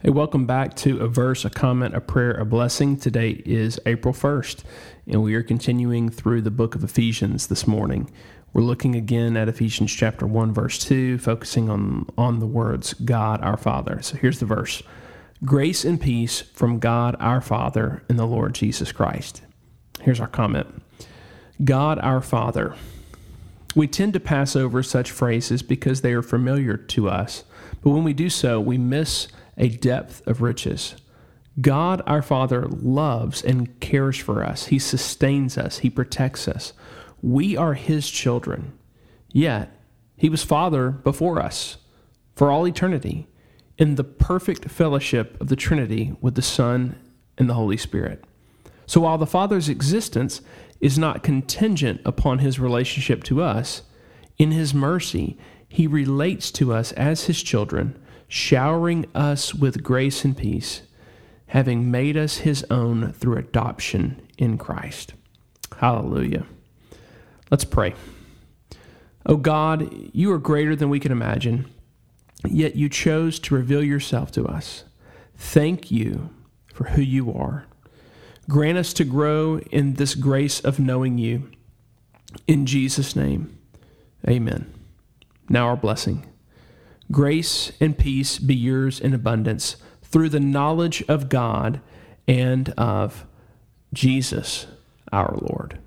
Hey, welcome back to a verse, a comment, a prayer, a blessing. Today is April 1st, and we are continuing through the book of Ephesians this morning. We're looking again at Ephesians chapter 1, verse 2, focusing on, on the words God our Father. So here's the verse Grace and peace from God our Father and the Lord Jesus Christ. Here's our comment God our Father. We tend to pass over such phrases because they are familiar to us, but when we do so, we miss a depth of riches. God, our Father, loves and cares for us. He sustains us, He protects us. We are His children. Yet, He was Father before us for all eternity in the perfect fellowship of the Trinity with the Son and the Holy Spirit. So while the Father's existence is not contingent upon His relationship to us, in His mercy, He relates to us as His children showering us with grace and peace, having made us his own through adoption in Christ. Hallelujah. Let's pray. Oh God, you are greater than we can imagine, yet you chose to reveal yourself to us. Thank you for who you are. Grant us to grow in this grace of knowing you. In Jesus' name, amen. Now, our blessing. Grace and peace be yours in abundance through the knowledge of God and of Jesus our Lord.